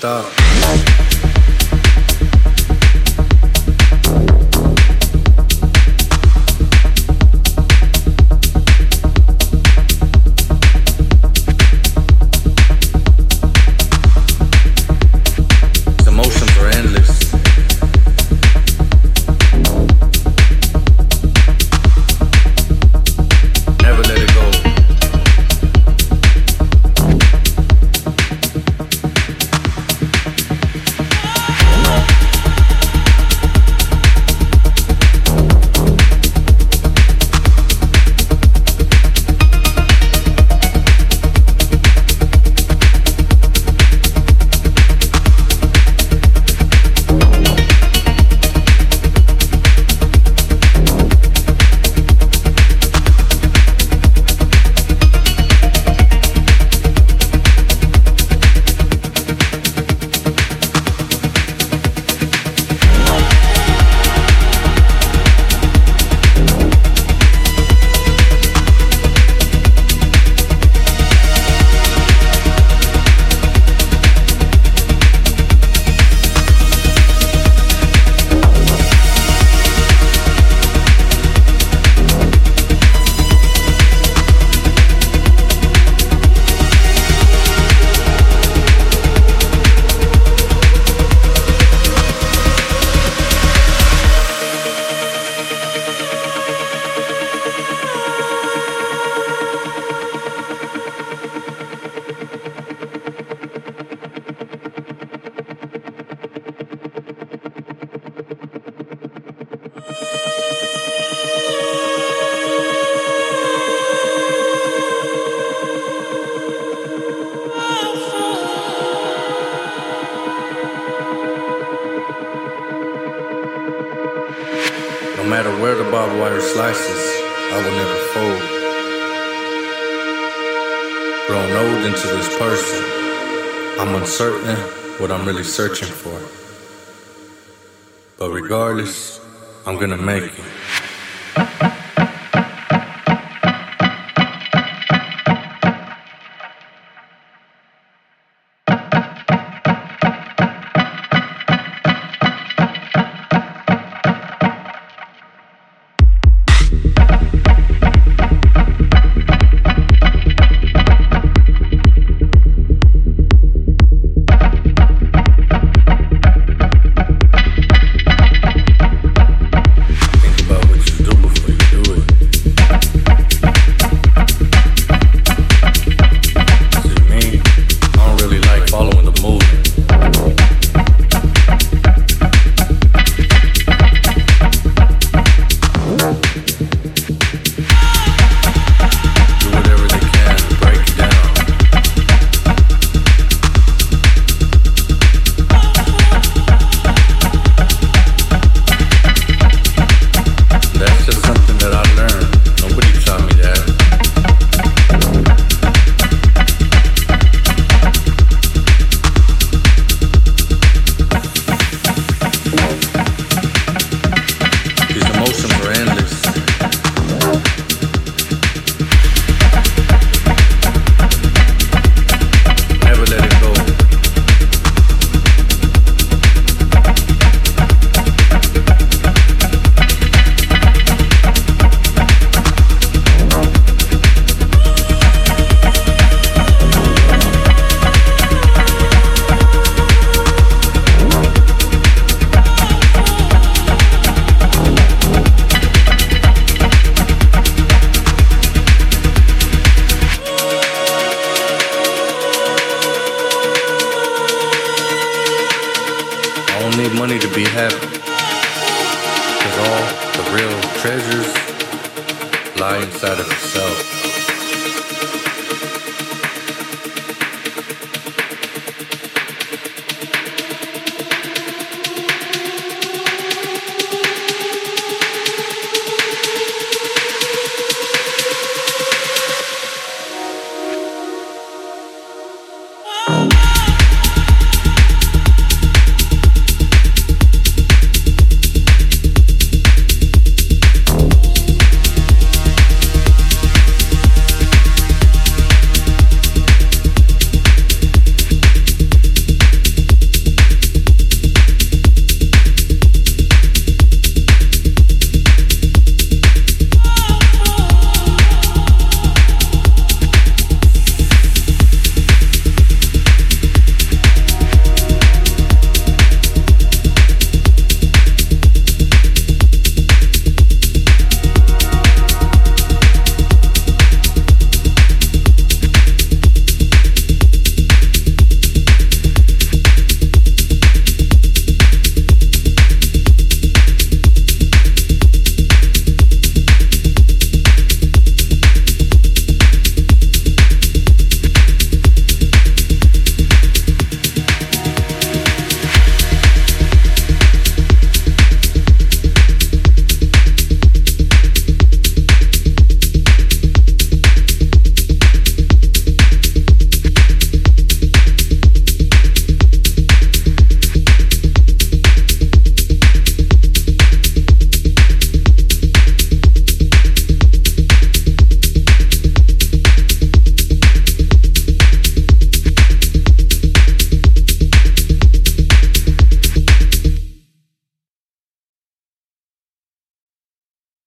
있다. Matter where the barbed wire slices, I will never fold. Grown old into this person, I'm uncertain what I'm really searching for. But regardless, I'm gonna make it. Don't need money to be happy. Cause all the real treasures lie inside of yourself.